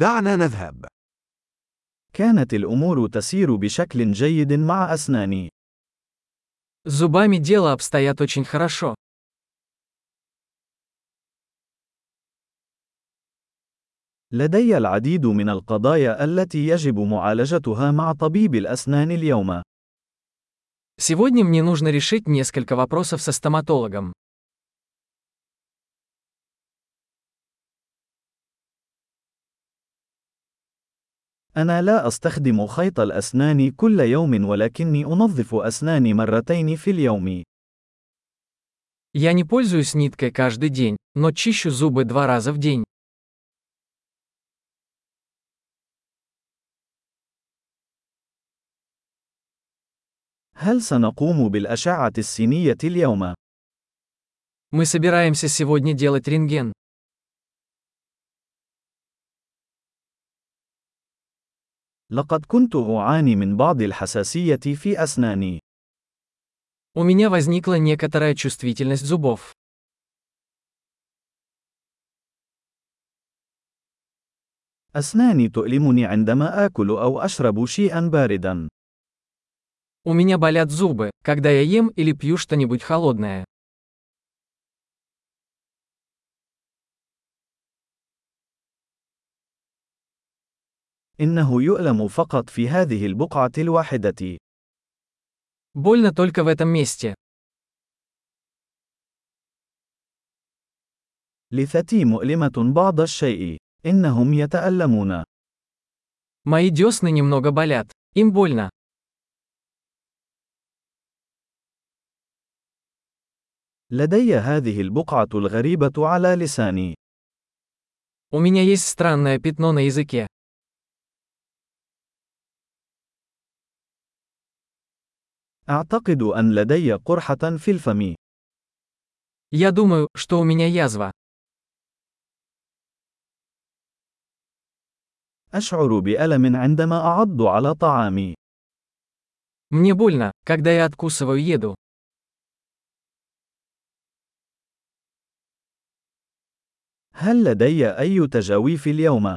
دعنا نذهب. كانت الأمور تسير بشكل جيد مع أسناني. С зубами дело обстоят очень хорошо. لدي العديد من القضايا التي يجب معالجتها مع طبيب الأسنان اليوم. Сегодня мне нужно решить несколько вопросов со стоматологом. أنا لا أستخدم خيط الأسنان كل يوم ولكني أنظف أسناني مرتين في اليوم. Я не пользуюсь ниткой каждый день, но чищу зубы два раза в день. هل سنقوم بالأشعة السينية اليوم؟ Мы собираемся сегодня делать рентген. لقد كنت أعاني من بعض الحساسية في أسناني. У меня возникла некоторая чувствительность зубов. أسناني تؤلمني عندما آكل أو أشرب شيئا باردا. У меня болят зубы, когда я ем или пью что-нибудь холодное. إنه يؤلم فقط في هذه البقعة الواحدة. Больно только в этом месте. لثتي مؤلمة بعض الشيء. إنهم يتألمون. Мои десны немного болят. Им больно. لدي هذه البقعة الغريبة على لساني. У меня есть странное пятно на языке. أعتقد أن لدي قرحة في الفم. Я думаю, что у меня язва. أشعر بألم عندما أعض على طعامي. Мне больно, когда я откусываю еду. هل لدي أي تجاويف اليوم؟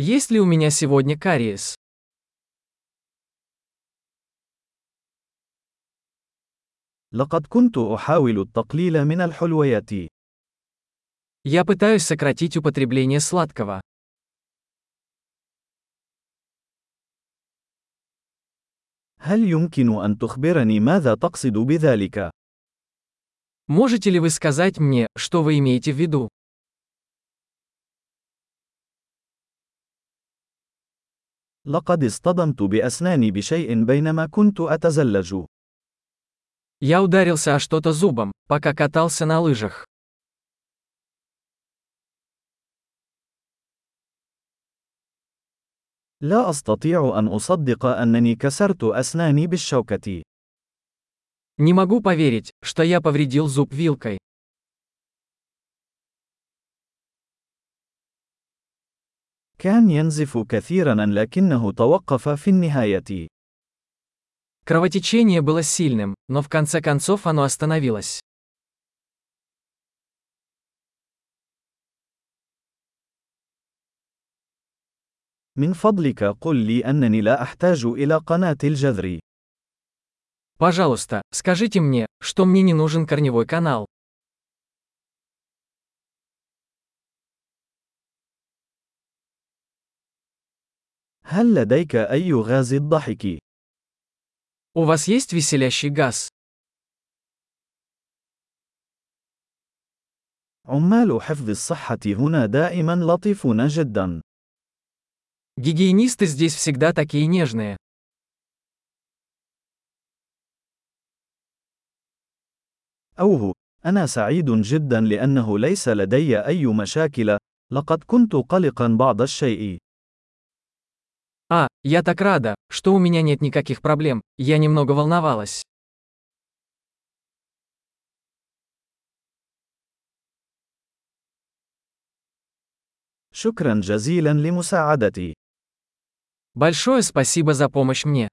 Есть ли у меня сегодня кариес? لقد كنت أحاول التقليل من الحلويات. Я пытаюсь сократить употребление сладкого. هل يمكن أن تخبرني ماذا تقصد بذلك؟ Можете ли вы сказать мне, что вы имеете в виду? لقد اصطدمت بأسناني بشيء بينما كنت أتزلج. Я ударился о что-то зубом, пока катался на лыжах. لا أستطيع أن أصدق أنني كسرت أسناني بالشوكة. Не могу поверить, что я повредил зуб вилкой. كان ينزف كثيرا لكنه توقف في النهاية. Кровотечение было сильным, но в конце концов оно остановилось. من فضلك قل لي أنني لا أحتاج إلى قناة الجذر. Пожалуйста, скажите мне, что мне не нужен корневой канал. هل لديك أي غاز الضحك؟ У вас есть веселящий газ? عمال حفظ الصحة هنا دائما لطيفون جدا. Гигиенисты здесь всегда такие нежные. أوه، أنا سعيد جدا لأنه ليس لدي أي مشاكل، لقد كنت قلقا بعض الشيء. А, я так рада, что у меня нет никаких проблем, я немного волновалась. شكرا جزيلا لمساعدتي. Большое спасибо за помощь мне.